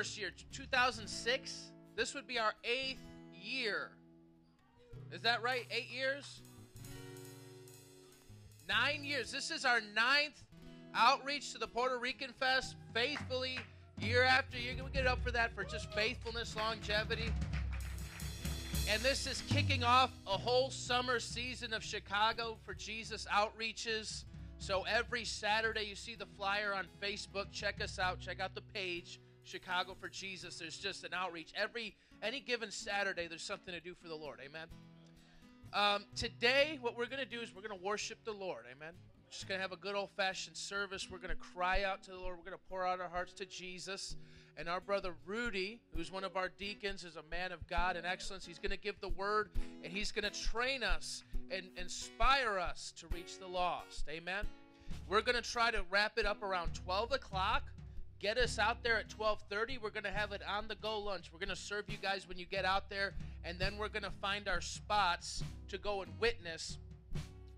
first year? 2006? This would be our eighth year. Is that right? Eight years? Nine years. This is our ninth outreach to the Puerto Rican Fest faithfully, year after year. Can We get up for that for just faithfulness, longevity. And this is kicking off a whole summer season of Chicago for Jesus outreaches. So every Saturday, you see the flyer on Facebook. Check us out. Check out the page, Chicago for Jesus. There's just an outreach every any given Saturday. There's something to do for the Lord. Amen. Um, today, what we're going to do is we're going to worship the Lord. Amen. We're just going to have a good old fashioned service. We're going to cry out to the Lord. We're going to pour out our hearts to Jesus. And our brother Rudy, who's one of our deacons, is a man of God and excellence. He's going to give the word and he's going to train us and inspire us to reach the lost. Amen. We're going to try to wrap it up around 12 o'clock. Get us out there at 12:30. We're going to have it on the go lunch. We're going to serve you guys when you get out there, and then we're going to find our spots to go and witness.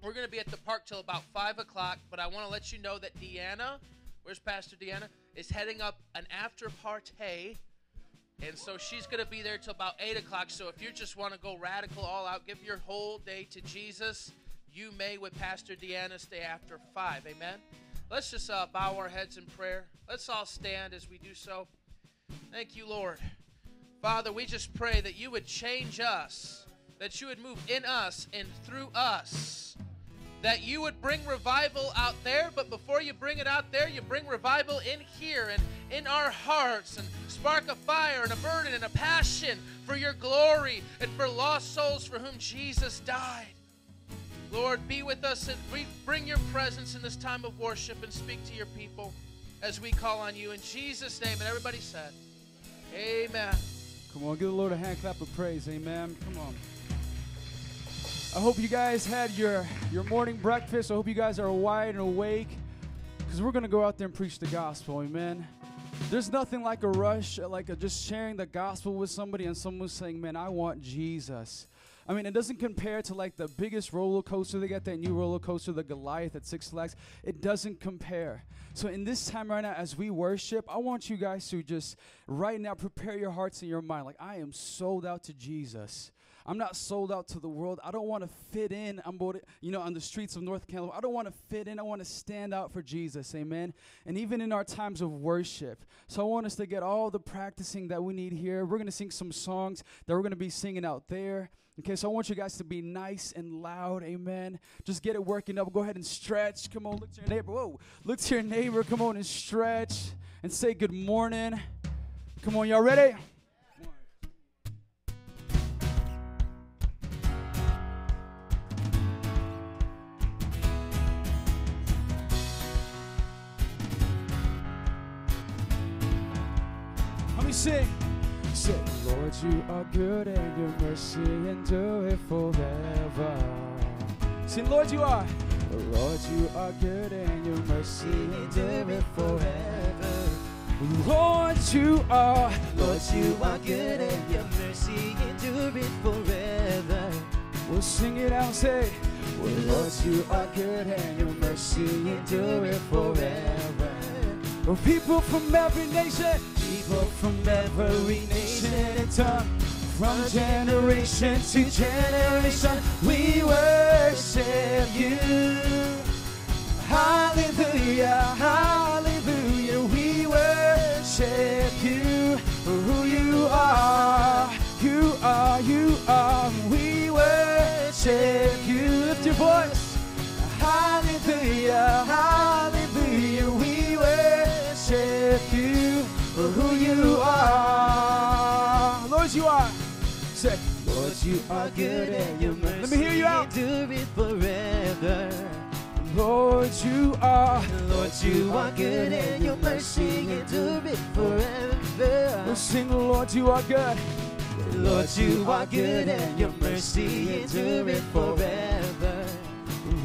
We're going to be at the park till about five o'clock. But I want to let you know that Deanna, where's Pastor Deanna, is heading up an after party. And so she's going to be there till about 8 o'clock. So if you just want to go radical all out, give your whole day to Jesus, you may, with Pastor Deanna, stay after 5. Amen? Let's just uh, bow our heads in prayer. Let's all stand as we do so. Thank you, Lord. Father, we just pray that you would change us, that you would move in us and through us, that you would bring revival out there, but before you bring it out there, you bring revival in here and in our hearts and spark a fire and a burden and a passion for your glory and for lost souls for whom Jesus died. Lord, be with us and bring your presence in this time of worship and speak to your people as we call on you in Jesus' name. And everybody said, Amen. Come on, give the Lord a hand clap of praise. Amen. Come on. I hope you guys had your, your morning breakfast. I hope you guys are wide and awake because we're going to go out there and preach the gospel. Amen. There's nothing like a rush, like a, just sharing the gospel with somebody and someone saying, Man, I want Jesus. I mean, it doesn't compare to like the biggest roller coaster. They got that new roller coaster, the Goliath at Six Flags. It doesn't compare. So, in this time right now, as we worship, I want you guys to just right now prepare your hearts and your mind. Like, I am sold out to Jesus. I'm not sold out to the world. I don't want to fit in. I'm you know on the streets of North Carolina. I don't want to fit in. I want to stand out for Jesus. Amen. And even in our times of worship. So I want us to get all the practicing that we need here. We're going to sing some songs that we're going to be singing out there. Okay, so I want you guys to be nice and loud, amen. Just get it working up. Go ahead and stretch. Come on, look to your neighbor. Whoa, look to your neighbor. Come on and stretch and say good morning. Come on, y'all ready? Let me sing. Say, Lord, you are good and your mercy endure it forever. Say, Lord, you are. Lord, you are good and your mercy endure it forever. Lord, you are. Lord, you are good and your mercy endure it forever. We'll sing it out, say. Well, Lord, you are good and your mercy endure it forever. Oh, people from every nation people from every nation and tongue. From generation to generation, we worship you. Hallelujah, hallelujah, we worship you. For who you are, you are, you are, we worship you. Lift your voice. Hallelujah, hallelujah, we worship you for who you are. Lord, you are. Say, Lord, you are good and your mercy Let me hear you out. endure it forever. Lord, you are. Lord, you are good and your mercy endure it forever. We'll sing, Lord, you are good. Lord, you are good and your mercy endure it forever.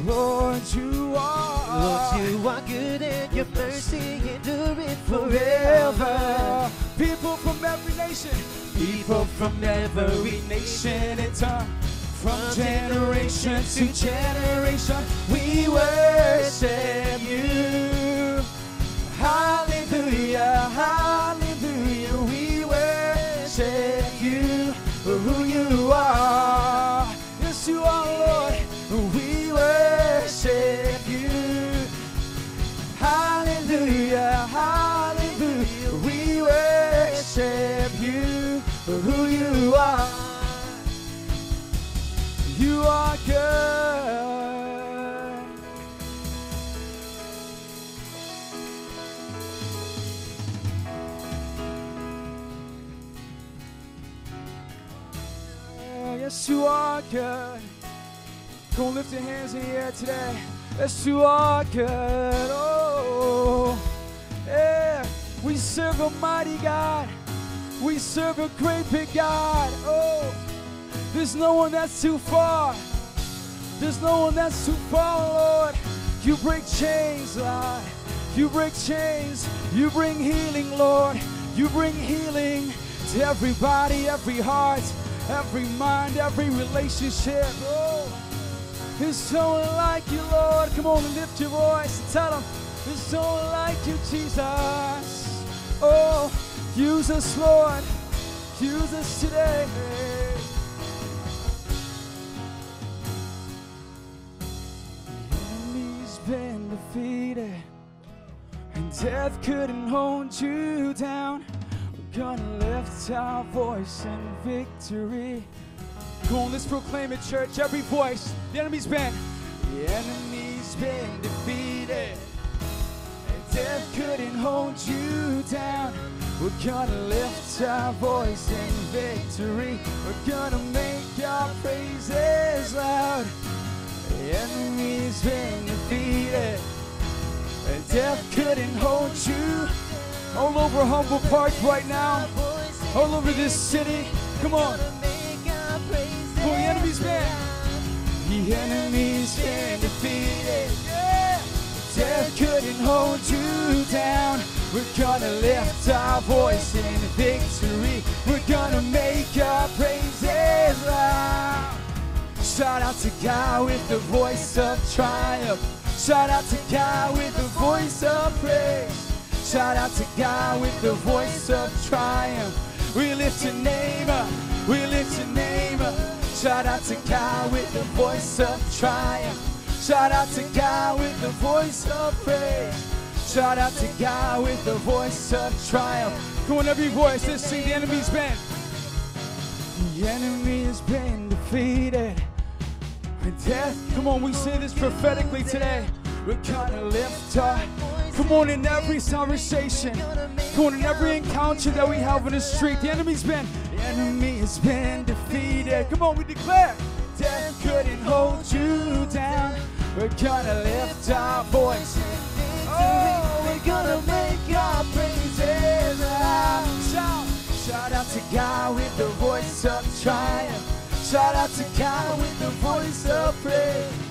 Lord, you are. Lord, you are good and your mercy endure it forever. People from every nation, people from every nation and tongue. From generation to generation, we worship you. Good. Come lift your hands in the air today. Yes, you are good. Oh, yeah. We serve a mighty God. We serve a great big God. Oh, there's no one that's too far. There's no one that's too far, Lord. You break chains, Lord. You break chains. You bring healing, Lord. You bring healing to everybody, every heart, every mind, every relationship. Oh, there's no like you, Lord. Come on and lift your voice and tell them, no one like you, Jesus. Oh, use us, Lord. Use us today. The enemy's been defeated, and death couldn't hold you down. Gonna lift our voice in victory. Come on, let's proclaim it, church. Every voice. The enemy's been. The enemy's been defeated. And death couldn't hold you down. We're gonna lift our voice in victory. We're gonna make our praises loud. The enemy's been defeated. And death couldn't hold you. All over Humboldt Park right now. All over this city. Come on. For the enemy's been. The enemy's been defeated. Death couldn't hold you down. We're gonna lift our voice in victory. We're gonna make our praises loud. Shout out to God with the voice of triumph. Shout out to God with the voice of praise. Shout out to God with the voice of triumph. We lift your name up. We lift your name up. Shout out to God with the voice of triumph. Shout out to God with the voice of praise. Shout out to God with the voice of triumph. Come on, every voice, let's sing the enemy's been. The enemy has been defeated. And death, come on, we say this prophetically today. We're gonna lift our, come on, in every conversation, come on, in every encounter that we have in the street. The enemy's been, the enemy has been defeated. Come on, we declare, death couldn't hold you down. We're gonna lift our voice. Oh, we're gonna make our praises loud. Shout, shout out to God with the voice of triumph. Shout out to God with the voice of praise.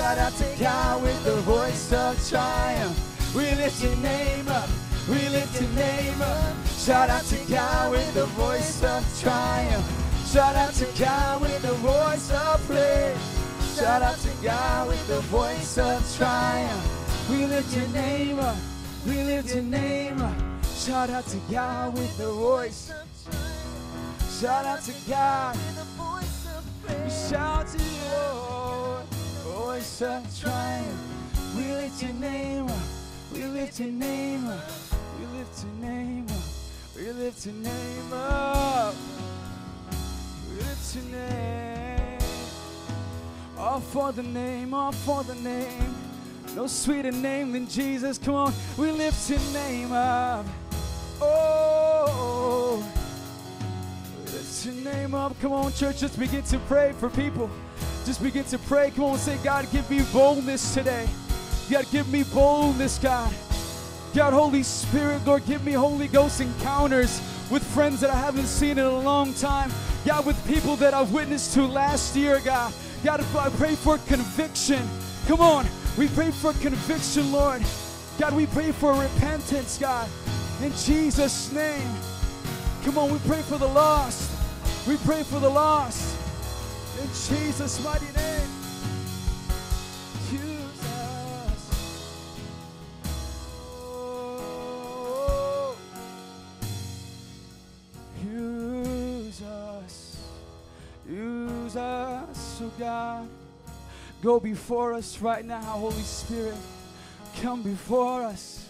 Shout out to God with the voice of triumph. We lift your name up. We lift your name up. Shout out to God with the voice of triumph. Shout out to God with the voice of praise. Shout out to God with the voice of triumph. We lift your name up. We lift your name up. Shout out to God with the voice. Of triumph. Shout out to God. We shout to you. Voice of triumph. We lift your name up. We lift your name up. We lift your name up. We lift your name up. We lift your name. Up. All for the name, all for the name. No sweeter name than Jesus. Come on, we lift your name up. Oh, lift your name up. Come on, church, just begin to pray for people. Just begin to pray. Come on, say, God, give me boldness today. God, give me boldness, God. God, Holy Spirit, Lord, give me Holy Ghost encounters with friends that I haven't seen in a long time. God, with people that I've witnessed to last year, God. God, I pray for conviction. Come on, we pray for conviction, Lord. God, we pray for repentance, God. In Jesus' name. Come on, we pray for the lost. We pray for the lost. In Jesus' mighty name. Use us. Use us. Use us, oh God. Go before us right now, Holy Spirit. Come before us.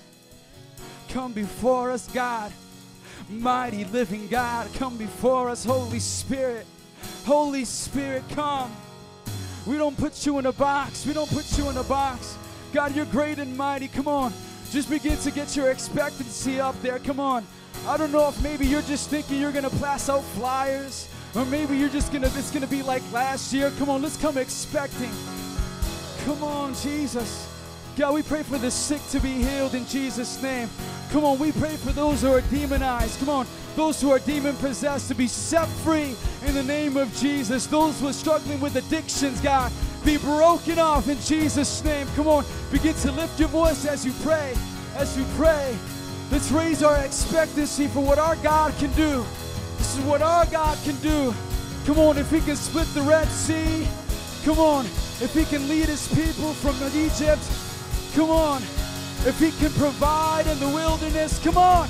Come before us, God. Mighty living God, come before us, Holy Spirit. Holy Spirit, come. We don't put you in a box. We don't put you in a box. God, you're great and mighty. Come on. Just begin to get your expectancy up there. Come on. I don't know if maybe you're just thinking you're going to pass out flyers or maybe you're just going to it's going to be like last year. Come on, let's come expecting. Come on, Jesus. God, we pray for the sick to be healed in Jesus name. Come on, we pray for those who are demonized. Come on, those who are demon possessed to be set free in the name of Jesus. Those who are struggling with addictions, God, be broken off in Jesus' name. Come on, begin to lift your voice as you pray. As you pray, let's raise our expectancy for what our God can do. This is what our God can do. Come on, if He can split the Red Sea, come on, if He can lead His people from Egypt, come on, if He can provide in the wilderness, come on,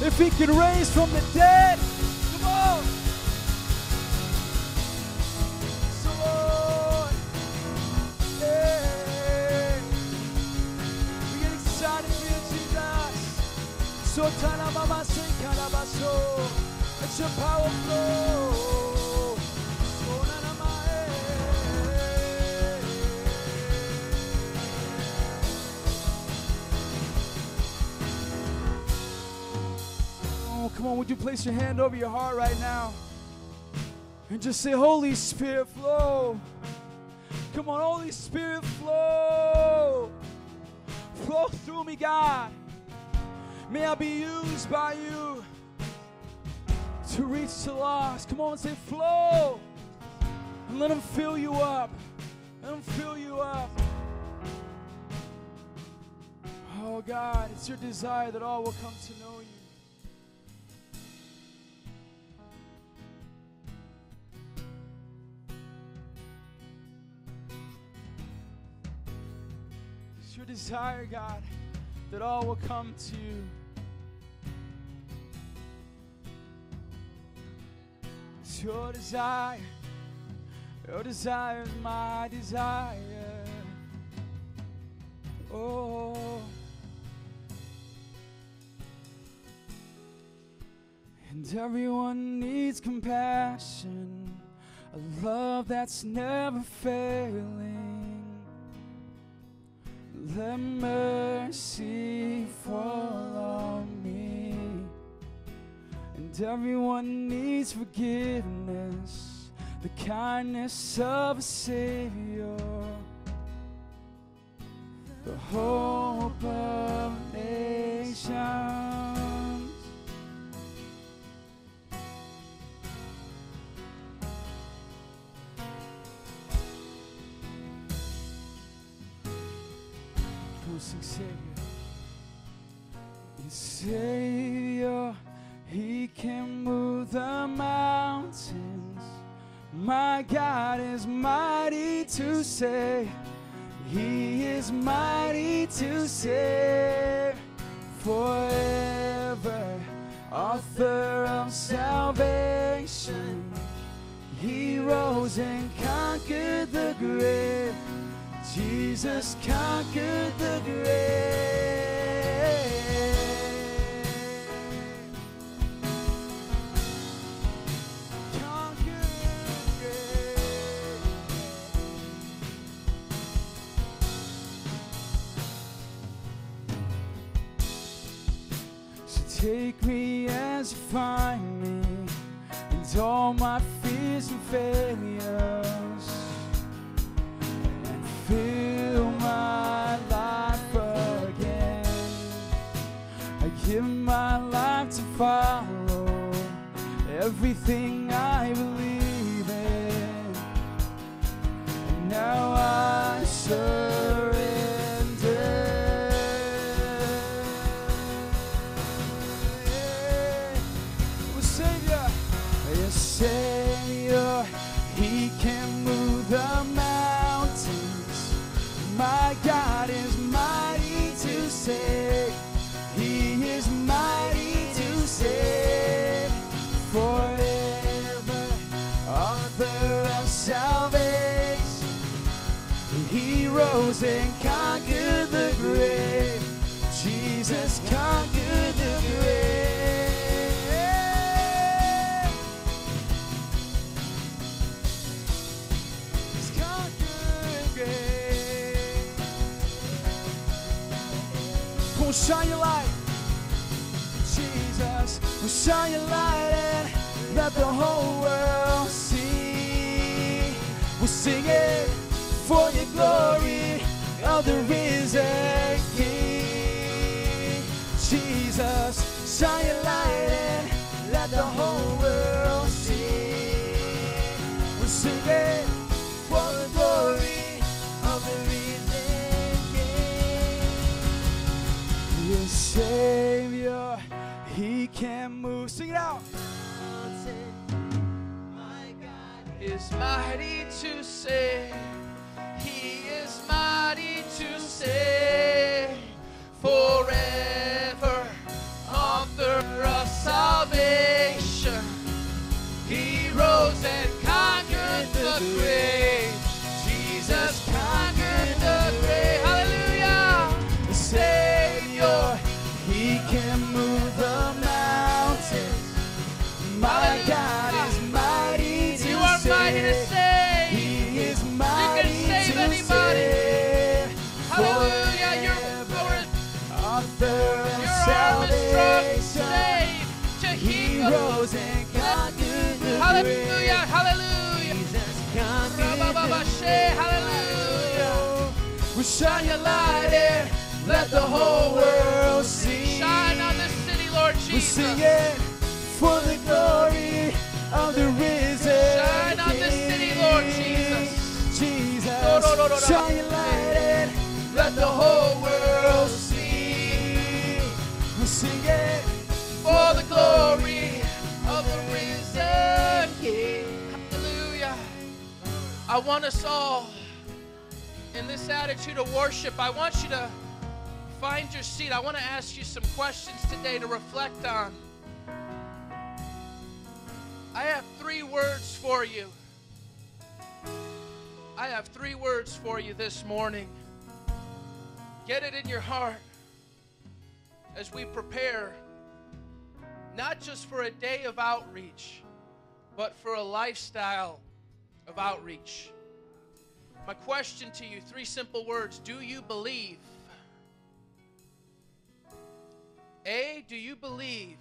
if He can raise from the dead, come on. Sotana mama se calabaso, let your power flow. Come on, would you place your hand over your heart right now? And just say, Holy Spirit, flow. Come on, Holy Spirit, flow. Flow through me, God. May I be used by you to reach the lost. Come on, say flow. And let them fill you up. Let them fill you up. Oh God, it's your desire that all will come to know you. It's your desire, God, that all will come to you. It's your desire. Your desire is my desire. Oh. And everyone needs compassion, a love that's never failing. Let mercy fall on me. And everyone needs forgiveness, the kindness of a Savior, the hope of nations. Savior. Savior, He can move the mountains. My God is mighty to save. He is mighty to save forever. Author of salvation. He rose and conquered the grave. Jesus conquered the grave. Conquered the grave. So take me as you find me, and all my fears and failures everything shine your light and let the whole world see. We'll sing it for your glory of the risen King. Jesus, shine your light and let the whole world Sing it out. is mighty to. He is mighty to forever. Rose and conquered the Hallelujah, hallelujah. Jesus conquered Rabababashe, Hallelujah. We shine your light and let the whole world see. Shine on this city, Lord Jesus. We sing it for the glory of the risen Shine on this city, Lord Jesus. Jesus, No, no, no, no, no. shine your light and let the whole world see. We sing it For the glory I want us all in this attitude of worship. I want you to find your seat. I want to ask you some questions today to reflect on. I have three words for you. I have three words for you this morning. Get it in your heart as we prepare not just for a day of outreach, but for a lifestyle of outreach. My question to you three simple words Do you believe? A, do you believe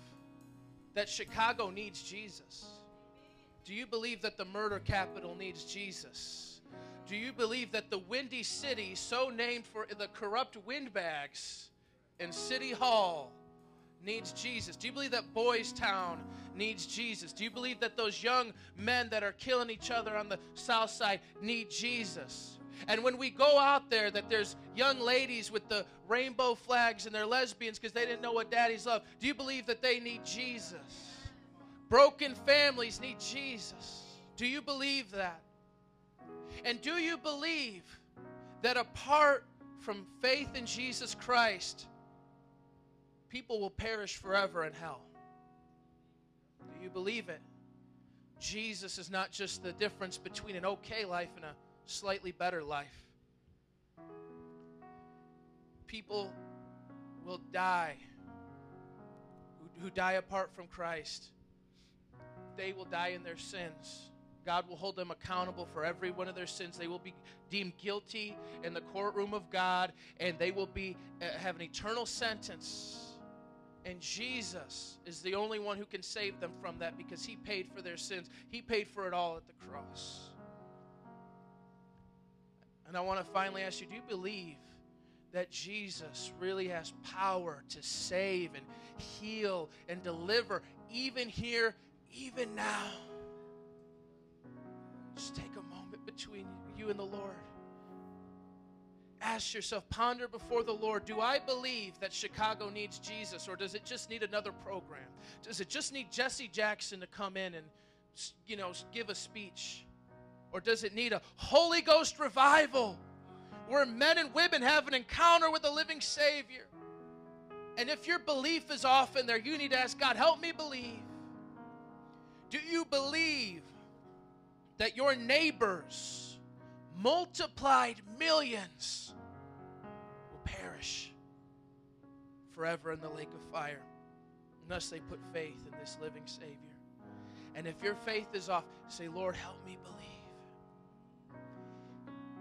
that Chicago needs Jesus? Do you believe that the murder capital needs Jesus? Do you believe that the Windy City, so named for the corrupt windbags in City Hall, needs Jesus? Do you believe that Boys Town needs Jesus? Do you believe that those young men that are killing each other on the south side need Jesus? And when we go out there, that there's young ladies with the rainbow flags and they're lesbians because they didn't know what daddy's love. Do you believe that they need Jesus? Broken families need Jesus. Do you believe that? And do you believe that apart from faith in Jesus Christ, people will perish forever in hell? You believe it? Jesus is not just the difference between an okay life and a slightly better life. People will die who, who die apart from Christ. They will die in their sins. God will hold them accountable for every one of their sins. They will be deemed guilty in the courtroom of God, and they will be uh, have an eternal sentence. And Jesus is the only one who can save them from that because He paid for their sins. He paid for it all at the cross. And I want to finally ask you do you believe that Jesus really has power to save and heal and deliver, even here, even now? Just take a moment between you and the Lord. Ask yourself, ponder before the Lord do I believe that Chicago needs Jesus, or does it just need another program? Does it just need Jesse Jackson to come in and, you know, give a speech? Or does it need a Holy Ghost revival where men and women have an encounter with the living Savior? And if your belief is off in there, you need to ask God, help me believe. Do you believe that your neighbors, multiplied millions, will perish forever in the lake of fire unless they put faith in this living Savior? And if your faith is off, say, Lord, help me believe.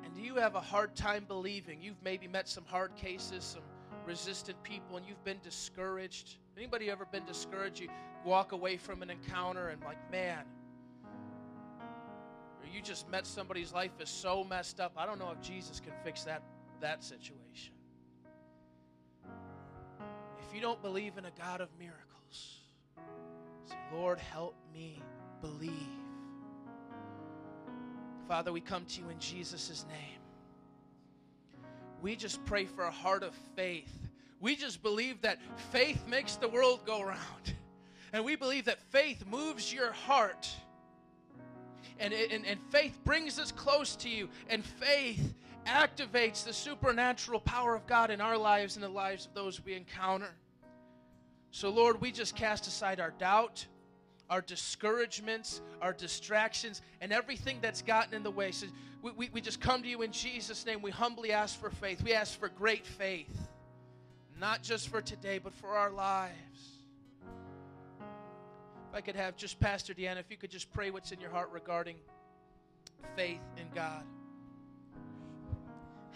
And do you have a hard time believing? You've maybe met some hard cases, some resistant people and you've been discouraged. Anybody ever been discouraged? You walk away from an encounter and like, man, or you just met somebody's life is so messed up. I don't know if Jesus can fix that that situation. If you don't believe in a God of miracles, say, Lord, help me believe. Father, we come to you in Jesus' name. We just pray for a heart of faith. We just believe that faith makes the world go round. And we believe that faith moves your heart. And, and, and faith brings us close to you. And faith activates the supernatural power of God in our lives and the lives of those we encounter. So, Lord, we just cast aside our doubt, our discouragements, our distractions, and everything that's gotten in the way. So we, we, we just come to you in Jesus' name. We humbly ask for faith. We ask for great faith, not just for today, but for our lives. If I could have just Pastor Deanna, if you could just pray what's in your heart regarding faith in God.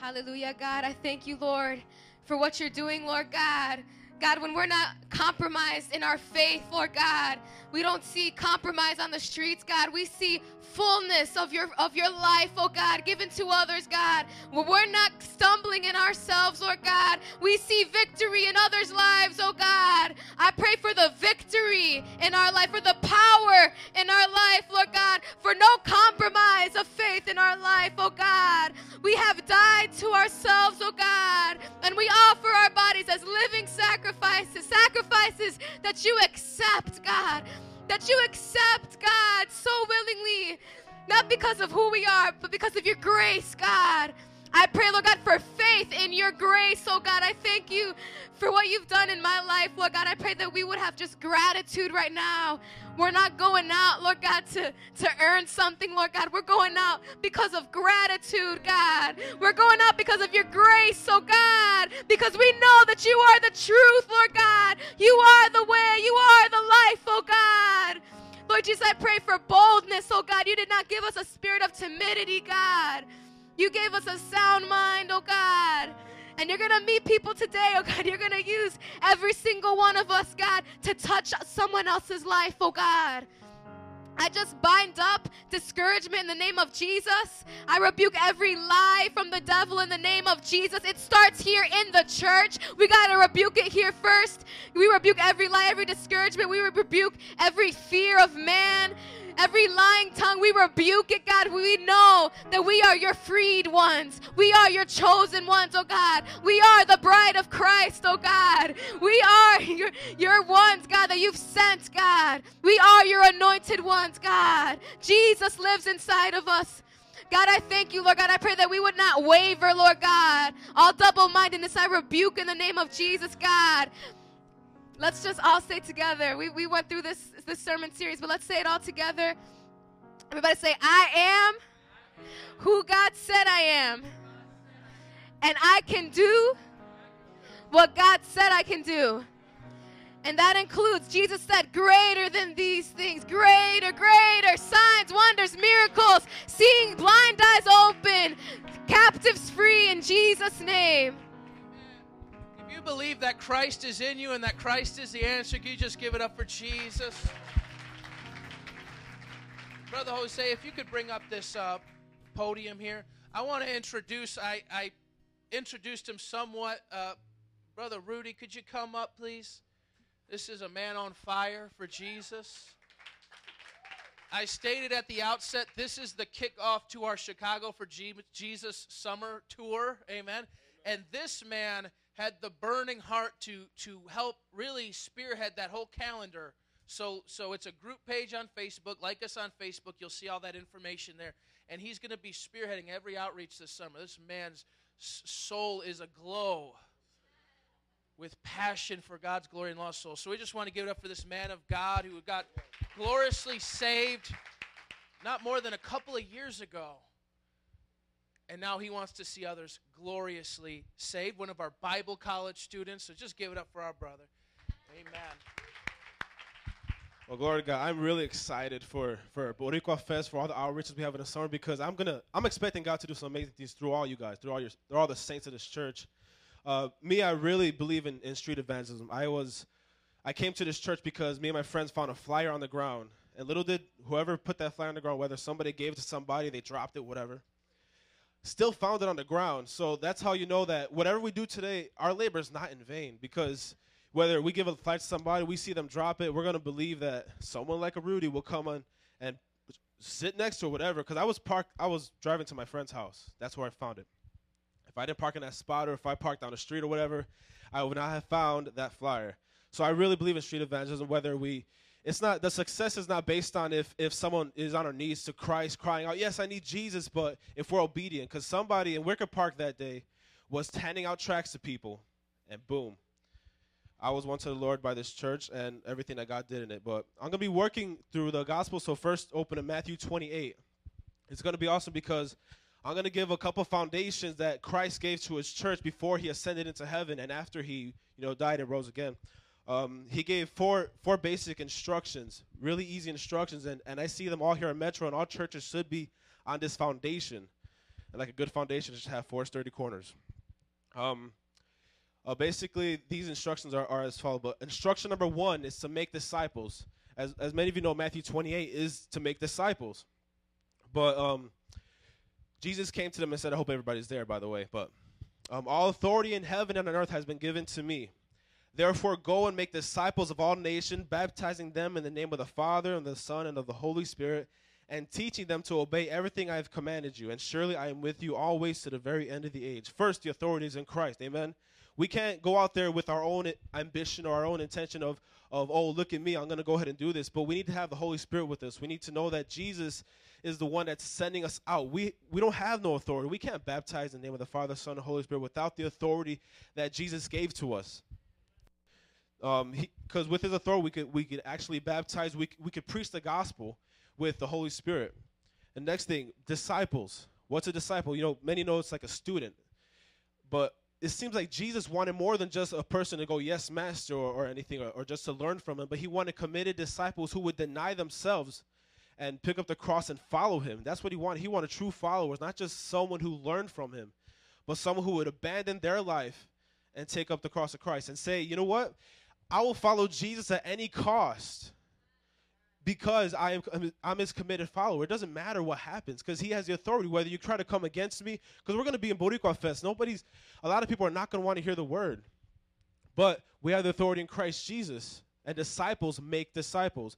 Hallelujah, God. I thank you, Lord, for what you're doing, Lord God. God, when we're not compromised in our faith, Lord God, we don't see compromise on the streets, God. We see fullness of your of your life, oh God, given to others, God. When we're not stumbling in ourselves, Lord God, we see victory in others' lives, oh God. I pray for the victory in our life, for the power in our life, Lord God, for no compromise of faith in our life, oh God. We have died to ourselves, oh God, and we offer our bodies as living sacrifices, sacrifices that you accept, God that you accept, God, so willingly, not because of who we are, but because of your grace, God. I pray, Lord God, for faith in your grace, oh God. I thank you for what you've done in my life, Lord God. I pray that we would have just gratitude right now. We're not going out, Lord God, to, to earn something, Lord God. We're going out because of gratitude, God. We're going out because of your grace, oh God, because we know that you are the truth, Lord God. You are the way, you are the life, oh God. Lord Jesus, I pray for boldness, oh God. You did not give us a spirit of timidity, God. You gave us a sound mind, oh God. And you're going to meet people today, oh God. You're going to use every single one of us, God, to touch someone else's life, oh God. I just bind up discouragement in the name of Jesus. I rebuke every lie from the devil in the name of Jesus. It starts here in the church. We got to rebuke it here first. We rebuke every lie, every discouragement. We rebuke every fear of man. Every lying tongue, we rebuke it, God. We know that we are your freed ones. We are your chosen ones, oh God. We are the bride of Christ, oh God. We are your, your ones, God, that you've sent, God. We are your anointed ones, God. Jesus lives inside of us. God, I thank you, Lord God. I pray that we would not waver, Lord God. All double mindedness, I rebuke in the name of Jesus, God. Let's just all say together. We, we went through this, this sermon series, but let's say it all together. Everybody say, I am who God said I am. And I can do what God said I can do. And that includes, Jesus said, greater than these things. Greater, greater signs, wonders, miracles, seeing blind eyes open, captives free in Jesus' name believe that Christ is in you and that Christ is the answer, can you just give it up for Jesus? Brother Jose, if you could bring up this uh, podium here, I want to introduce. I, I introduced him somewhat. Uh, Brother Rudy, could you come up, please? This is a man on fire for Jesus. I stated at the outset, this is the kickoff to our Chicago for Jesus summer tour. Amen. And this man had the burning heart to to help really spearhead that whole calendar. So so it's a group page on Facebook. Like us on Facebook, you'll see all that information there. And he's going to be spearheading every outreach this summer. This man's soul is aglow with passion for God's glory and lost souls. So we just want to give it up for this man of God who got gloriously saved not more than a couple of years ago. And now he wants to see others gloriously saved. One of our Bible college students. So just give it up for our brother. Amen. Well, glory to God. I'm really excited for, for Boricua Fest, for all the outreaches we have in the summer, because I'm gonna I'm expecting God to do some amazing things through all you guys, through all your through all the saints of this church. Uh, me, I really believe in, in street evangelism. I was, I came to this church because me and my friends found a flyer on the ground, and little did whoever put that flyer on the ground, whether somebody gave it to somebody, they dropped it, whatever, still found it on the ground. So that's how you know that whatever we do today, our labor is not in vain because whether we give a flyer to somebody, we see them drop it, we're gonna believe that someone like a Rudy will come on and sit next to or whatever. Because I was parked, I was driving to my friend's house. That's where I found it. If I didn't park in that spot or if I parked down the street or whatever, I would not have found that flyer. So I really believe in street evangelism. Whether we, it's not the success is not based on if if someone is on our knees to Christ, crying out, "Yes, I need Jesus," but if we're obedient. Because somebody in Wicker Park that day was handing out tracts to people, and boom, I was won to the Lord by this church and everything that God did in it. But I'm gonna be working through the gospel. So first, open in Matthew 28. It's gonna be awesome because I'm gonna give a couple foundations that Christ gave to His church before He ascended into heaven and after He, you know, died and rose again. Um, he gave four four basic instructions, really easy instructions, and, and I see them all here at Metro, and all churches should be on this foundation. And like a good foundation should have four sturdy corners. Um, uh, basically, these instructions are, are as follows. But instruction number one is to make disciples. As, as many of you know, Matthew 28 is to make disciples. But um, Jesus came to them and said, I hope everybody's there, by the way. But um, all authority in heaven and on earth has been given to me. Therefore, go and make disciples of all nations, baptizing them in the name of the Father, and the Son, and of the Holy Spirit, and teaching them to obey everything I have commanded you. And surely I am with you always to the very end of the age. First, the authority is in Christ. Amen. We can't go out there with our own ambition or our own intention of, of oh, look at me, I'm going to go ahead and do this. But we need to have the Holy Spirit with us. We need to know that Jesus is the one that's sending us out. We, we don't have no authority. We can't baptize in the name of the Father, Son, and Holy Spirit without the authority that Jesus gave to us because um, with his authority we could we could actually baptize we, we could preach the gospel with the holy spirit. And next thing disciples. What's a disciple? You know many know it's like a student. But it seems like jesus wanted more than just a person to go yes master or, or anything or, or just to learn from him but he wanted committed disciples who would deny themselves and pick up the cross and follow him. That's what he wanted. He wanted true followers not just someone who learned from him but someone who would abandon their life and take up the cross of christ and say you know what I will follow Jesus at any cost because I am I'm his committed follower. It doesn't matter what happens because he has the authority. Whether you try to come against me, because we're going to be in Boricua Fest. Nobody's, a lot of people are not going to want to hear the word, but we have the authority in Christ Jesus, and disciples make disciples.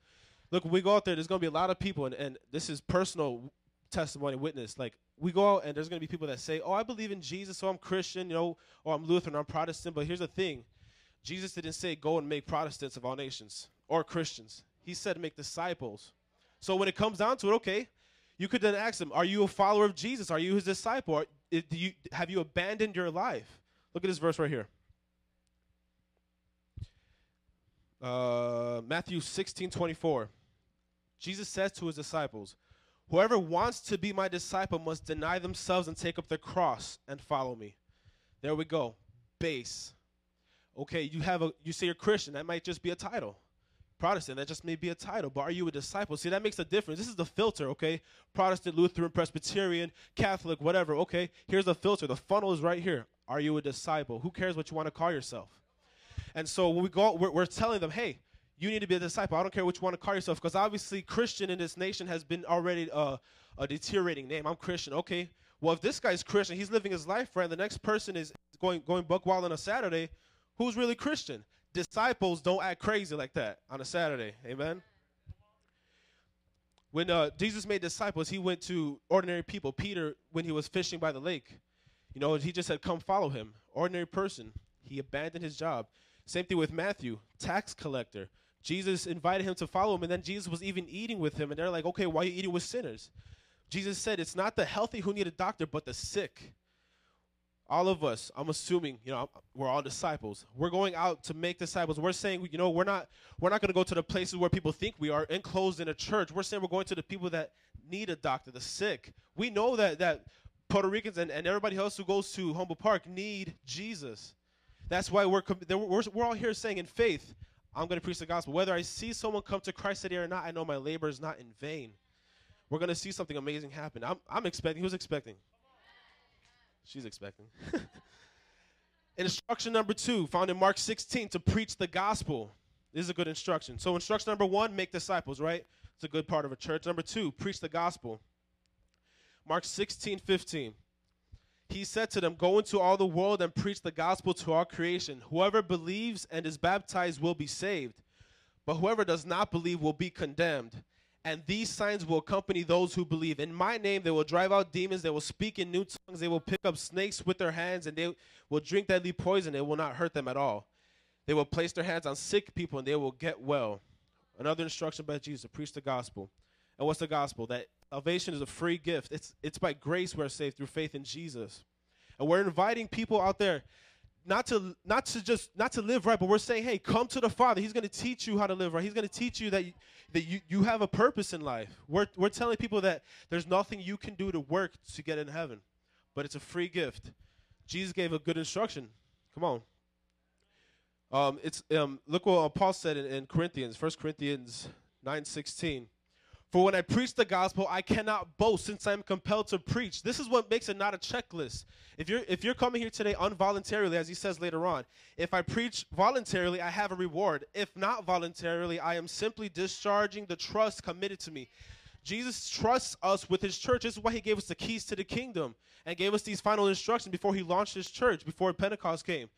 Look, we go out there, there's going to be a lot of people, and, and this is personal testimony, witness. Like we go out, and there's going to be people that say, "Oh, I believe in Jesus, so I'm Christian, you know, or I'm Lutheran, I'm Protestant." But here's the thing Jesus didn't say go and make Protestants of all nations or Christians. He said make disciples. So when it comes down to it, okay, you could then ask them, are you a follower of Jesus? Are you his disciple? You, have you abandoned your life? Look at this verse right here. Uh, Matthew 16, 24. Jesus says to his disciples, Whoever wants to be my disciple must deny themselves and take up their cross and follow me. There we go. Base. Okay, you have a you say you're Christian, that might just be a title. Protestant, that just may be a title, but are you a disciple? See, that makes a difference. This is the filter, okay? Protestant, Lutheran, Presbyterian, Catholic, whatever, okay? Here's the filter. The funnel is right here. Are you a disciple? Who cares what you want to call yourself? And so when we go, we're, we're telling them, hey, you need to be a disciple. I don't care what you want to call yourself, because obviously Christian in this nation has been already uh, a deteriorating name. I'm Christian, okay? Well, if this guy's Christian, he's living his life right, the next person is going going buck wild on a Saturday who's really Christian. Disciples don't act crazy like that on a Saturday. Amen. When uh, Jesus made disciples, he went to ordinary people. Peter, when he was fishing by the lake, you know, he just said, Come follow him. Ordinary person. He abandoned his job. Same thing with Matthew, tax collector. Jesus invited him to follow him, and then Jesus was even eating with him. And they're like, Okay, why are you eating with sinners? Jesus said, It's not the healthy who need a doctor, but the sick all of us i'm assuming you know we're all disciples. We're going out to make disciples. We're saying you know we're not we're not going to go to the places where people think we are enclosed in a church. We're saying we're going to the people that need a doctor the sick. We know that that puerto ricans and, and everybody else who goes to humboldt park need jesus. That's why we're, we're, we're all here saying in faith i'm going to preach the gospel. Whether i see someone come to christ today or not i know my labor is not in vain. We're going to see something amazing happen. I'm, I'm expecting who's expecting She's expecting. Instruction number two, found in Mark 16, to preach the gospel. This is a good instruction. So, instruction number one, make disciples, right? It's a good part of a church. Number two, preach the gospel. Mark 16, 15. He said to them, Go into all the world and preach the gospel to all creation. Whoever believes and is baptized will be saved, but whoever does not believe will be condemned. And these signs will accompany those who believe. In my name, they will drive out demons. They will speak in new tongues. They will pick up snakes with their hands, and they will drink deadly poison. It will not hurt them at all. They will place their hands on sick people, and they will get well. Another instruction by Jesus to preach the gospel. And what's the gospel? That salvation is a free gift. It's, it's by grace we're saved through faith in Jesus. And we're inviting people out there not to not to just not to live right, but we're saying, hey, come to the Father. He's going to teach you how to live right. He's going to teach you that you, that you, you have a purpose in life. We're we're telling people that there's nothing you can do to work to get in heaven, but it's a free gift. Jesus gave a good instruction. Come on. Um, it's um, look what Paul said in, in Corinthians, 1 Corinthians nine sixteen. For when I preach the gospel, I cannot boast since I am compelled to preach. This is what makes it not a checklist. If you're if you're coming here today involuntarily, as he says later on, if I preach voluntarily, I have a reward. If not voluntarily, I am simply discharging the trust committed to me. Jesus trusts us with his church. This is why he gave us the keys to the kingdom and gave us these final instructions before he launched his church, before Pentecost came.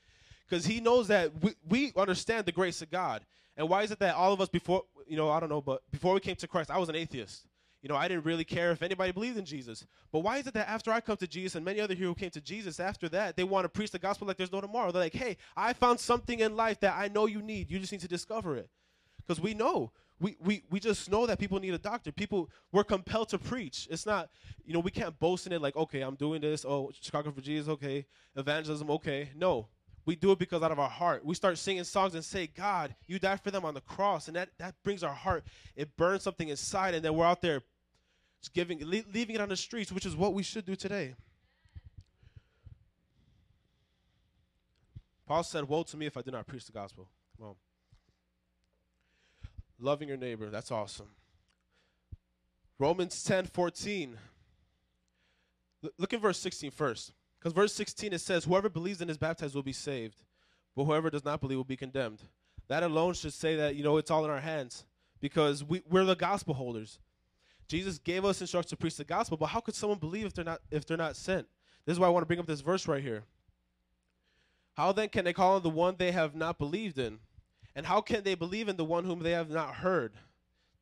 Because he knows that we, we understand the grace of God. And why is it that all of us before, you know, I don't know, but before we came to Christ, I was an atheist. You know, I didn't really care if anybody believed in Jesus. But why is it that after I come to Jesus and many other here who came to Jesus after that, they want to preach the gospel like there's no tomorrow? They're like, hey, I found something in life that I know you need. You just need to discover it. Because we know. We, we, we just know that people need a doctor. People, we're compelled to preach. It's not, you know, we can't boast in it like, okay, I'm doing this. Oh, Chicago for Jesus, okay. Evangelism, okay. No, we do it because out of our heart. We start singing songs and say, God, you died for them on the cross. And that, that brings our heart. It burns something inside. And then we're out there just giving, leaving it on the streets, which is what we should do today. Paul said, Woe to me if I did not preach the gospel. Come on. Loving your neighbor, that's awesome. Romans 10 14. Look at verse 16 first. Because verse 16 it says, Whoever believes and is baptized will be saved, but whoever does not believe will be condemned. That alone should say that, you know, it's all in our hands because we, we're the gospel holders. Jesus gave us instructions to preach the gospel, but how could someone believe if they're not if they're not sent? This is why I want to bring up this verse right here. How then can they call on the one they have not believed in? And how can they believe in the one whom they have not heard?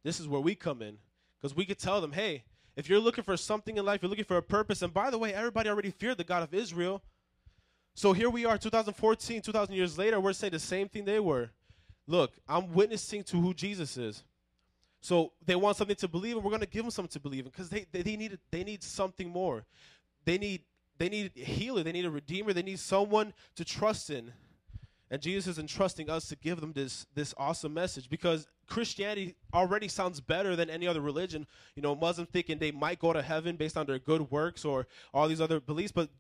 This is where we come in. Because we could tell them, hey, if you're looking for something in life, you're looking for a purpose. And by the way, everybody already feared the God of Israel. So here we are, 2014, 2,000 years later, we're saying the same thing they were. Look, I'm witnessing to who Jesus is. So they want something to believe, and we're going to give them something to believe in because they, they, they, need, they need something more. They need, they need a healer, they need a redeemer, they need someone to trust in. And Jesus is entrusting us to give them this, this awesome message because Christianity already sounds better than any other religion. You know, Muslims thinking they might go to heaven based on their good works or all these other beliefs, but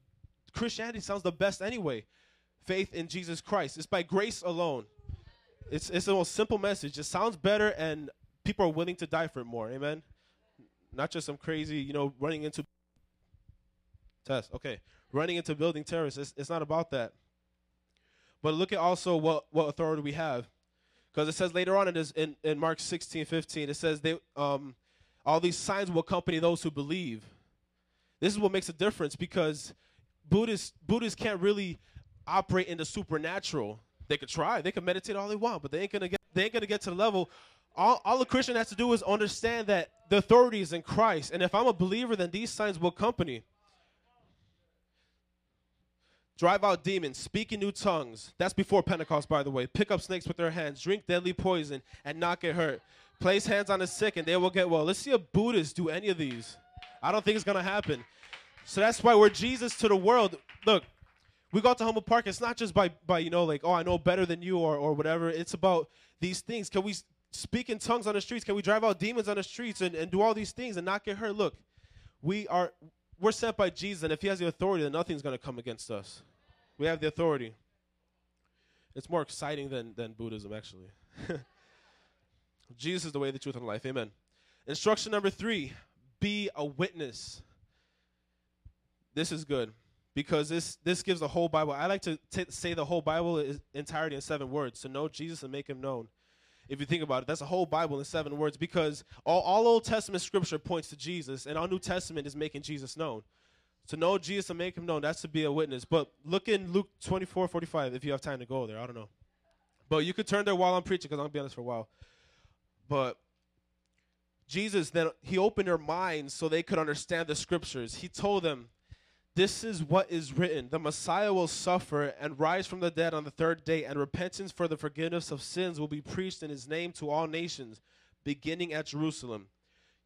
Christianity sounds the best anyway. Faith in Jesus Christ. It's by grace alone. It's, it's the most simple message. It sounds better, and people are willing to die for it more. Amen? Not just some crazy, you know, running into test. Okay. Running into building terrorists. It's, it's not about that. But look at also what, what authority we have. Because it says later on in, this, in, in Mark 16, 15, it says they, um, all these signs will accompany those who believe. This is what makes a difference because Buddhists, Buddhists can't really operate in the supernatural. They could try, they can meditate all they want, but they ain't gonna get they ain't gonna get to the level. All, all a Christian has to do is understand that the authority is in Christ. And if I'm a believer, then these signs will accompany drive out demons, speak in new tongues. That's before Pentecost, by the way. Pick up snakes with their hands, drink deadly poison, and not get hurt. Place hands on the sick, and they will get well. Let's see a Buddhist do any of these. I don't think it's going to happen. So that's why we're Jesus to the world. Look, we go to Humboldt Park. It's not just by, by you know, like, oh, I know better than you or, or whatever. It's about these things. Can we speak in tongues on the streets? Can we drive out demons on the streets and, and do all these things and not get hurt? Look, we are we're sent by Jesus, and if he has the authority, then nothing's going to come against us. We have the authority. It's more exciting than, than Buddhism, actually. Jesus is the way, the truth, and life. Amen. Instruction number three be a witness. This is good. because this this gives the whole Bible. I like to t- say the whole Bible is entirety in seven words to know Jesus and make him known. If you think about it, that's a whole Bible in seven words because all, all Old Testament scripture points to Jesus, and our New Testament is making Jesus known. To know Jesus and make him known, that's to be a witness. But look in Luke 24, 45, if you have time to go there. I don't know. But you could turn there while I'm preaching because I'm going to be honest for a while. But Jesus, then, he opened their minds so they could understand the scriptures. He told them, this is what is written The Messiah will suffer and rise from the dead on the third day, and repentance for the forgiveness of sins will be preached in his name to all nations, beginning at Jerusalem.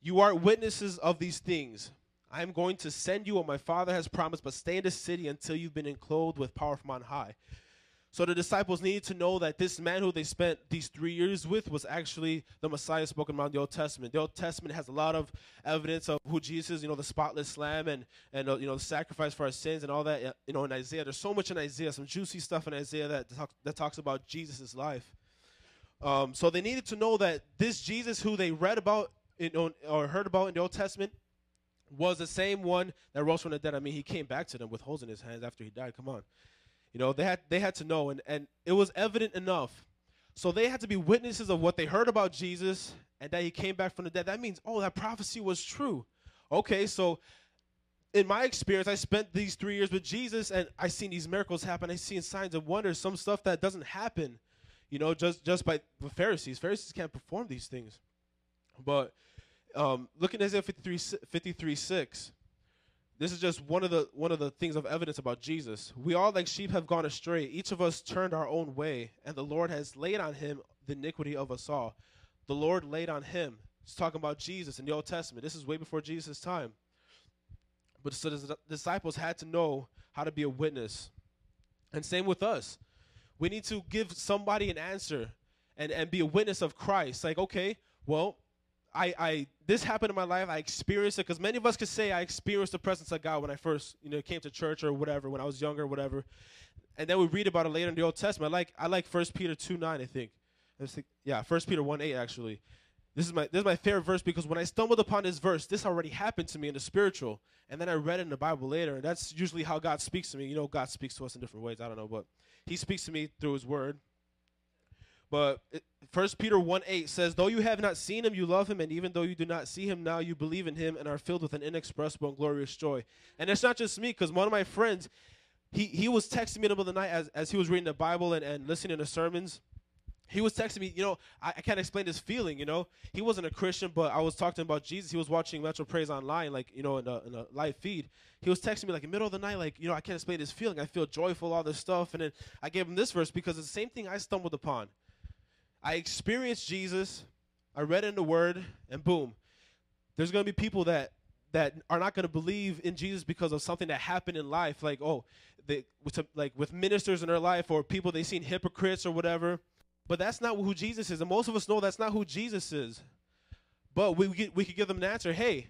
You are witnesses of these things. I am going to send you what my Father has promised, but stay in the city until you've been enclosed with power from on high. So the disciples needed to know that this man who they spent these three years with was actually the Messiah spoken about in the Old Testament. The Old Testament has a lot of evidence of who Jesus is, you know, the spotless lamb and, and uh, you know, the sacrifice for our sins and all that, uh, you know, in Isaiah. There's so much in Isaiah, some juicy stuff in Isaiah that, talk, that talks about Jesus' life. Um, so they needed to know that this Jesus who they read about in, or heard about in the Old Testament was the same one that rose from the dead. I mean, he came back to them with holes in his hands after he died. Come on. You know, they had they had to know, and, and it was evident enough. So they had to be witnesses of what they heard about Jesus and that he came back from the dead. That means, oh, that prophecy was true. Okay, so in my experience, I spent these three years with Jesus and I seen these miracles happen. I seen signs of wonders, some stuff that doesn't happen, you know, just just by the Pharisees. Pharisees can't perform these things. But um, looking at Isaiah 53, 53 6, this is just one of the one of the things of evidence about Jesus. We all like sheep have gone astray. Each of us turned our own way, and the Lord has laid on him the iniquity of us all. The Lord laid on him. It's talking about Jesus in the Old Testament. This is way before Jesus' time. But so the disciples had to know how to be a witness. And same with us. We need to give somebody an answer and, and be a witness of Christ. Like, okay, well, I, I this happened in my life. I experienced it because many of us could say I experienced the presence of God when I first you know came to church or whatever when I was younger or whatever, and then we read about it later in the Old Testament. I like I like First Peter two nine I think. I think yeah First Peter one eight actually. This is my this is my favorite verse because when I stumbled upon this verse, this already happened to me in the spiritual, and then I read it in the Bible later, and that's usually how God speaks to me. You know, God speaks to us in different ways. I don't know, but He speaks to me through His Word. But First Peter 1 8 says, Though you have not seen him, you love him, and even though you do not see him now, you believe in him and are filled with an inexpressible and glorious joy. And it's not just me, because one of my friends, he, he was texting me in the middle of the night as, as he was reading the Bible and, and listening to sermons. He was texting me, you know, I, I can't explain this feeling, you know. He wasn't a Christian, but I was talking about Jesus. He was watching Metro Praise online, like, you know, in a, in a live feed. He was texting me, like, in the middle of the night, like, you know, I can't explain this feeling. I feel joyful, all this stuff. And then I gave him this verse because it's the same thing I stumbled upon. I experienced Jesus, I read in the Word, and boom, there's going to be people that that are not going to believe in Jesus because of something that happened in life, like oh, they like with ministers in their life or people they seen hypocrites or whatever. But that's not who Jesus is, and most of us know that's not who Jesus is. But we we, we could give them an answer. Hey,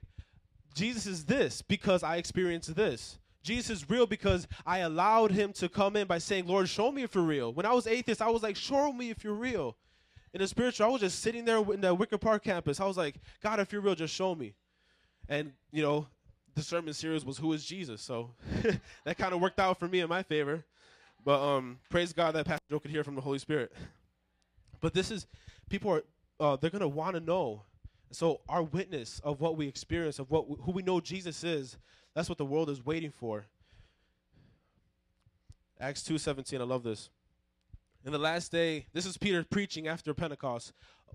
Jesus is this because I experienced this. Jesus is real because I allowed him to come in by saying, Lord, show me if you're real. When I was atheist, I was like, show me if you're real in the spiritual, I was just sitting there in the Wicker Park campus. I was like, God, if you're real, just show me. And, you know, the sermon series was Who is Jesus? So that kind of worked out for me in my favor. But um, praise God that Pastor Joe could hear from the Holy Spirit. But this is, people are, uh, they're going to want to know. So our witness of what we experience, of what who we know Jesus is, that's what the world is waiting for. Acts 2.17, I love this. In the last day, this is Peter preaching after Pentecost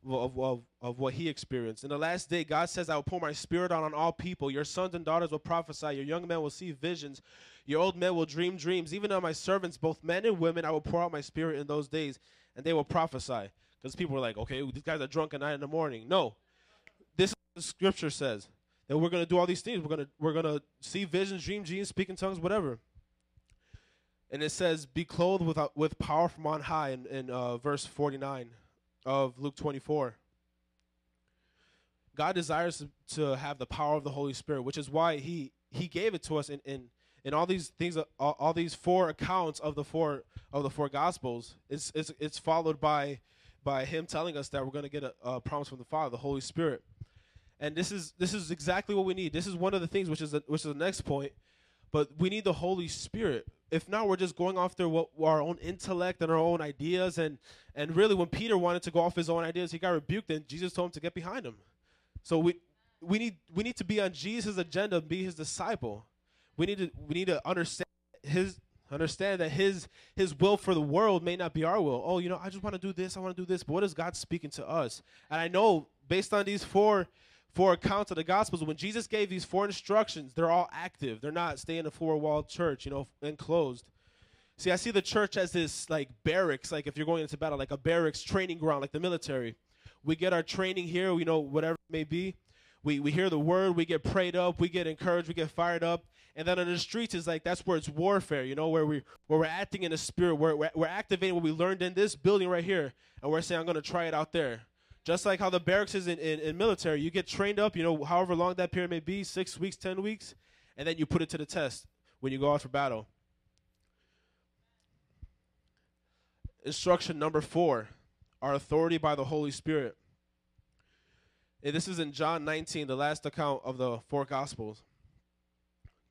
of, of, of, what he experienced. In the last day, God says, I will pour my spirit out on all people. Your sons and daughters will prophesy. Your young men will see visions. Your old men will dream dreams. Even on my servants, both men and women, I will pour out my spirit in those days, and they will prophesy. Because people are like, okay, these guys are drunk at night in the morning. No. This scripture says that we're going to do all these things. We're going to we're to see visions, dream dreams, speak in tongues, whatever and it says, "Be clothed with uh, with power from on high." In, in uh, verse forty nine of Luke twenty four. God desires to have the power of the Holy Spirit, which is why He He gave it to us in in, in all these things, all, all these four accounts of the four of the four Gospels. It's it's it's followed by by Him telling us that we're going to get a, a promise from the Father, the Holy Spirit, and this is this is exactly what we need. This is one of the things which is the, which is the next point but we need the Holy Spirit. If not, we're just going off their what, our own intellect and our own ideas. And and really, when Peter wanted to go off his own ideas, he got rebuked, and Jesus told him to get behind him. So we we need we need to be on Jesus' agenda, be his disciple. We need to we need to understand his understand that his his will for the world may not be our will. Oh, you know, I just want to do this, I want to do this, but what is God speaking to us? And I know based on these four four accounts of the gospels when jesus gave these four instructions they're all active. They're not staying in a four-walled church you know enclosed. See i see the church as this like barracks like if you're going into battle like a barracks training ground like the military. We get our training here we know whatever it may be. We, we hear the word we get prayed up we get encouraged we get fired up. And then on the streets is like that's where it's warfare you know where we where we're acting in the spirit. Where we're, we're activating what we learned in this building right here. And we're saying i'm going to try it out there just like how the barracks is in, in, in, military, you get trained up, you know, however long that period may be, six weeks, ten weeks, and then you put it to the test when you go out for battle. Instruction number four our authority by the Holy Spirit. And this is in John 19, the last account of the four Gospels.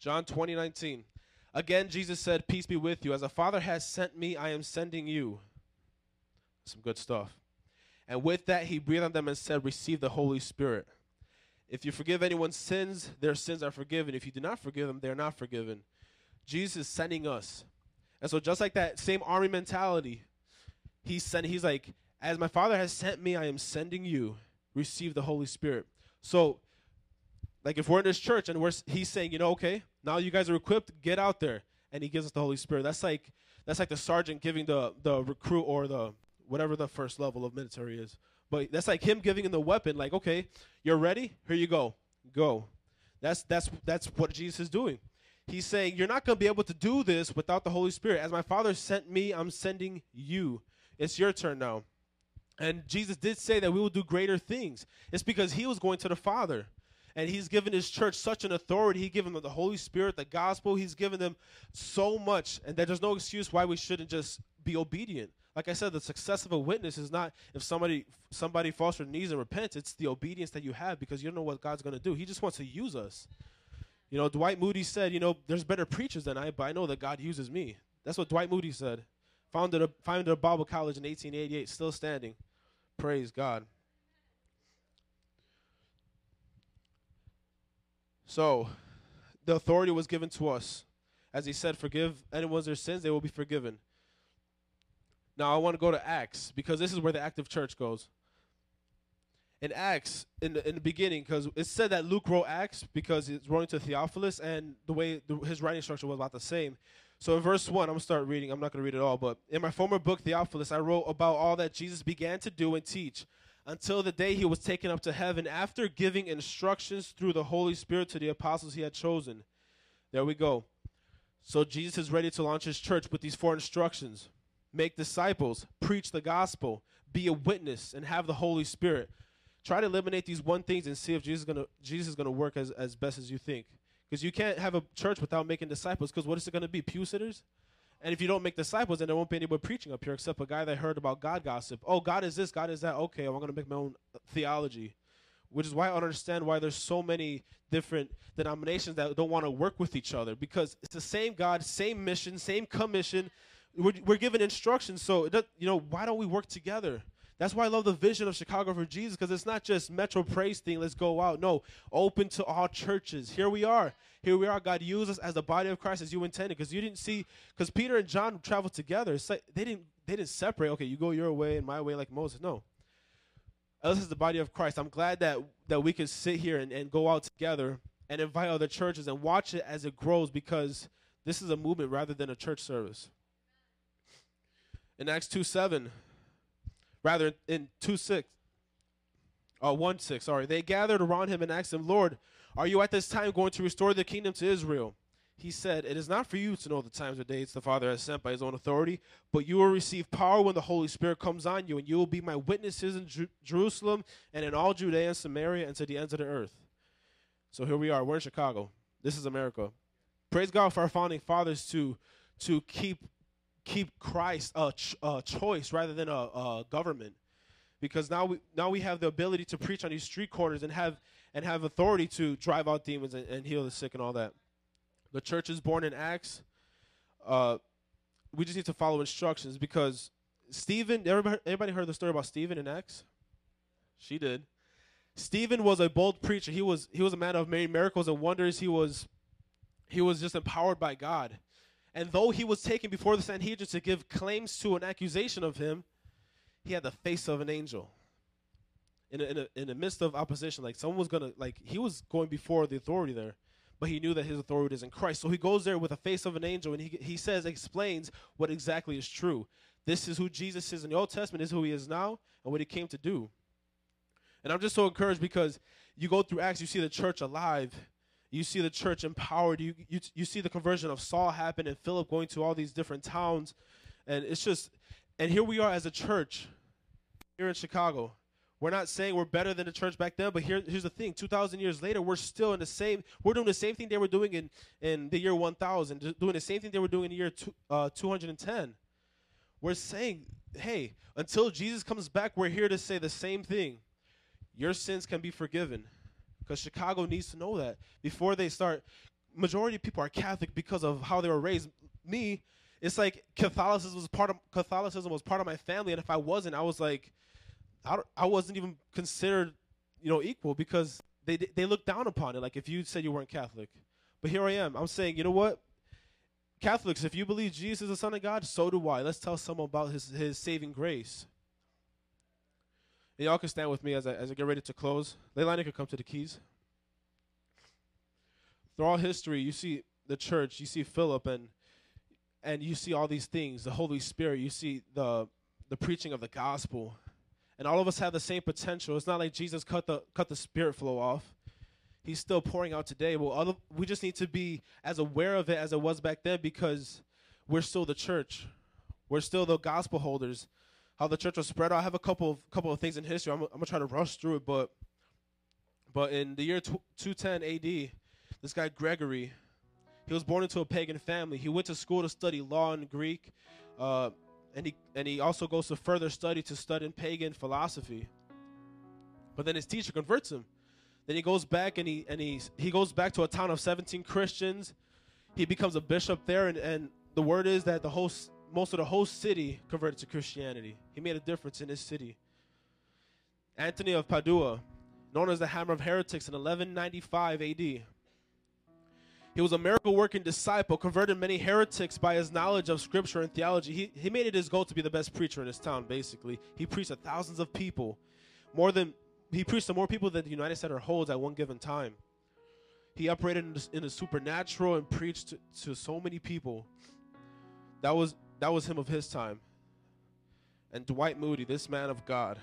John 20, 19. Again, Jesus said, Peace be with you. As the Father has sent me, I am sending you. Some good stuff. And with that, he breathed on them and said, Receive the Holy Spirit. If you forgive anyone's sins, their sins are forgiven. If you do not forgive them, they are not forgiven. Jesus is sending us. And so, just like that same army mentality, he's sending, he's like, As my Father has sent me, I am sending you. Receive the Holy Spirit. So, like if we're in this church and we're he's saying, you know, okay, now you guys are equipped, get out there. And he gives us the Holy Spirit. That's like that's like the sergeant giving the the recruit or the whatever the first level of military is. But that's like him giving him the weapon, like, okay, you're ready? Here you go. Go. That's that's that's what Jesus is doing. He's saying, You're not gonna be able to do this without the Holy Spirit. As my Father sent me, I'm sending you. It's your turn now. And Jesus did say that we will do greater things. It's because he was going to the Father. And he's given his church such an authority. He's given them the Holy Spirit, the gospel. He's given them so much. And that there's no excuse why we shouldn't just be obedient like I said, the success of a witness is not if somebody somebody falls to their knees and repents. It's the obedience that you have because you don't know what God's going to do. He just wants to use us. You know, Dwight Moody said, you know, there's better preachers than I, but I know that God uses me. That's what Dwight Moody said. Founded a founded a Bible college in 1888, still standing. Praise God. So, the authority was given to us. As he said, forgive anyone's their sins, they will be forgiven. Now I want to go to Acts because this is where the active church goes. In Acts, in the, in the beginning, because it said that Luke wrote Acts because it's writing to Theophilus, and the way the, his writing structure was about the same. So in verse 1, I'm going to start reading. I'm not going to read it all, but in my former book, Theophilus, I wrote about all that Jesus began to do and teach until the day he was taken up to heaven after giving instructions through the Holy Spirit to the apostles he had chosen. There we go. So Jesus is ready to launch his church with these four instructions make disciples, preach the gospel, be a witness, and have the Holy Spirit. Try to eliminate these one things and see if Jesus is gonna Jesus is gonna work as, as best as you think. Because you can't have a church without making disciples. Because what is it gonna be? Pew sitters? And if you don't make disciples, then there won't be anybody preaching up here except a guy that heard about God gossip. Oh, God is this, God is that. Okay, I'm gonna make my own theology. Which is why I don't understand why there's so many different denominations that don't want to work with each other because it's the same God, same mission, same commission, we're, we're given instructions. So, does, you know, why don't we work together? That's why I love the vision of Chicago for Jesus because it's not just Metro Praise thing, let's go out. No, open to all churches. Here we are. Here we are. God used us as the body of Christ as you intended because you didn't see, because Peter and John traveled together. Like they didn't, they didn't separate. Okay, you go your way and my way like Moses. No. This is the body of Christ. I'm glad that, that we can sit here and, and go out together and invite other churches and watch it as it grows because this is a movement rather than a church service in Acts 2 7, rather in 2 6, uh, 1 6, sorry, they gathered around him and asked him, Lord, are you at this time going to restore the kingdom to Israel? He said, It is not for you to know the times or dates the Father has sent by his own authority, but you will receive power when the Holy Spirit comes on you, and you will be my witnesses in Jer- Jerusalem and in all Judea and Samaria and to the ends of the earth. So here we are. We're in Chicago. This is America. Praise God for our founding fathers to to keep keep Christ a, ch- a choice rather than a, a, government, because now we now we have the ability to preach on these street corners and have and have authority to drive out demons and, and heal the sick and all that. the church is born in Acts. Uh, we just need to follow instructions because Stephen. Everybody, everybody heard the story about Stephen in Acts? She did. Stephen was a bold preacher. He was he was a man of many miracles and wonders. He was he was just empowered by God. And though he was taken before the Sanhedrin to give claims to an accusation of him, he had the face of an angel. In a, in, a, in the midst of opposition, like someone was gonna like he was going before the authority there, but he knew that his authority is in Christ. So he goes there with the face of an angel, and he he says explains what exactly is true. This is who Jesus is in the Old Testament. Is who he is now, and what he came to do. And I'm just so encouraged because you go through Acts, you see the church alive, you see the church empowered, you you you see the conversion of Saul happen, and Philip going to all these different towns, and it's just, and here we are as a church, here in Chicago. We're not saying we're better than the church back then, but here, here's the thing: 2,000 years later, we're still in the same. We're doing the same thing they were doing in in the year 1,000, doing the same thing they were doing in the year two, uh, 210. We're saying, hey, until Jesus comes back, we're here to say the same thing. Your sins can be forgiven, because Chicago needs to know that before they start. Majority of people are Catholic because of how they were raised. Me, it's like Catholicism was part of Catholicism was part of my family, and if I wasn't, I was like I, I wasn't even considered, you know, equal because they they looked down upon it. Like if you said you weren't Catholic, but here I am. I'm saying, you know what? Catholics, if you believe Jesus is the Son of God, so do I. Let's tell someone about His His saving grace. And y'all can stand with me as I as I get ready to close. Leilani could come to the keys. Throughout history, you see the church, you see Philip, and and you see all these things, the Holy Spirit. You see the the preaching of the gospel and all of us have the same potential. It's not like Jesus cut the cut the spirit flow off. He's still pouring out today. Well, other, we just need to be as aware of it as it was back then because we're still the church. We're still the gospel holders. How the church was spread out. I have a couple of couple of things in history. I'm, I'm gonna try to rush through it, but but in the year 210 AD, this guy Gregory, he was born into a pagan family. He went to school to study law and Greek. Uh, and he and he also goes to further study to study pagan philosophy. But then his teacher converts him. Then he goes back and he and he he goes back to a town of 17 Christians. He becomes a bishop there, and, and the word is that the whole most of the whole city converted to Christianity. He made a difference in his city. Anthony of Padua, known as the Hammer of Heretics in 1195 AD, he was a miracle working disciple, converted many heretics by his knowledge of scripture and theology. He, he made it his goal to be the best preacher in his town, basically. He preached to thousands of people. More than he preached to more people than the United Center holds at one given time. He operated in the, in the supernatural and preached to, to so many people. That was that was him of his time. And Dwight Moody, this man of God,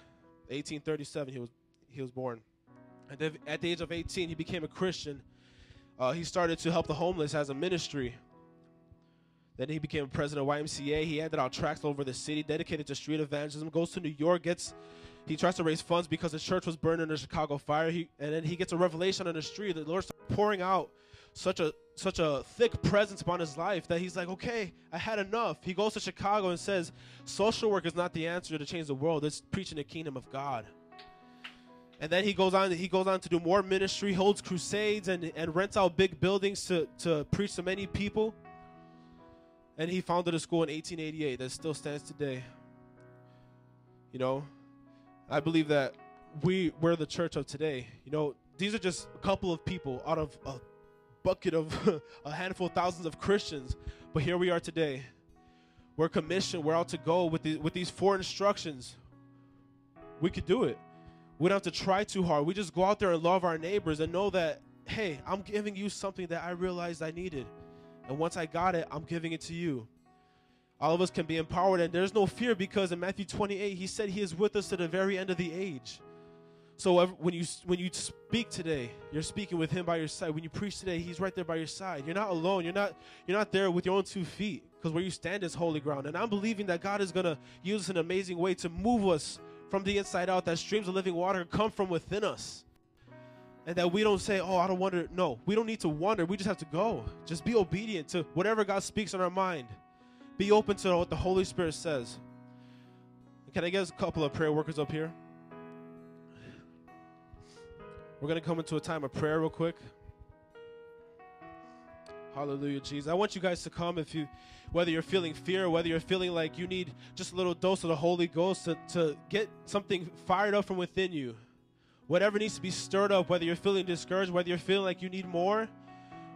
1837 he was he was born. And at the age of 18 he became a Christian uh, he started to help the homeless as a ministry. Then he became president of YMCA. He handed out tracts over the city dedicated to street evangelism. Goes to New York, gets he tries to raise funds because the church was burned in the Chicago fire. He, and then he gets a revelation on the street. The Lord starts pouring out such a such a thick presence upon his life that he's like, okay, I had enough. He goes to Chicago and says, social work is not the answer to change the world. It's preaching the kingdom of God and then he goes on he goes on to do more ministry holds crusades and, and rents out big buildings to, to preach to many people and he founded a school in 1888 that still stands today you know i believe that we we're the church of today you know these are just a couple of people out of a bucket of a handful of thousands of christians but here we are today we're commissioned we're out to go with, the, with these four instructions we could do it we don't have to try too hard. We just go out there and love our neighbors and know that, hey, I'm giving you something that I realized I needed. And once I got it, I'm giving it to you. All of us can be empowered, and there's no fear because in Matthew 28, he said he is with us to the very end of the age. So when you when you speak today, you're speaking with him by your side. When you preach today, he's right there by your side. You're not alone. You're not you're not there with your own two feet because where you stand is holy ground. And I'm believing that God is gonna use an amazing way to move us from the inside out, that streams of living water come from within us. And that we don't say, oh, I don't wonder. No, we don't need to wonder. We just have to go. Just be obedient to whatever God speaks on our mind. Be open to what the Holy Spirit says. Can I get a couple of prayer workers up here? We're going to come into a time of prayer real quick. Hallelujah, Jesus. I want you guys to come if you, whether you're feeling fear, whether you're feeling like you need just a little dose of the Holy Ghost to, to get something fired up from within you. Whatever needs to be stirred up, whether you're feeling discouraged, whether you're feeling like you need more,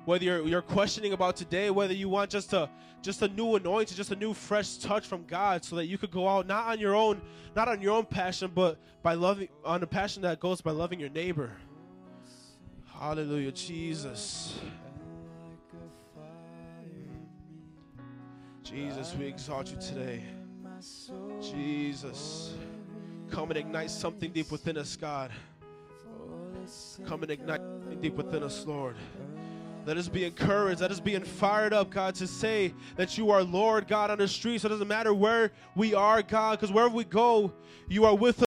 whether you're, you're questioning about today, whether you want just a just a new anointing, just a new fresh touch from God, so that you could go out not on your own, not on your own passion, but by loving on a passion that goes by loving your neighbor. Hallelujah, Jesus. Jesus, we exalt you today. Jesus. Come and ignite something deep within us, God. Come and ignite deep within us, Lord. Let us be encouraged. Let us be fired up, God, to say that you are Lord, God, on the streets. So it doesn't matter where we are, God, because wherever we go, you are with us.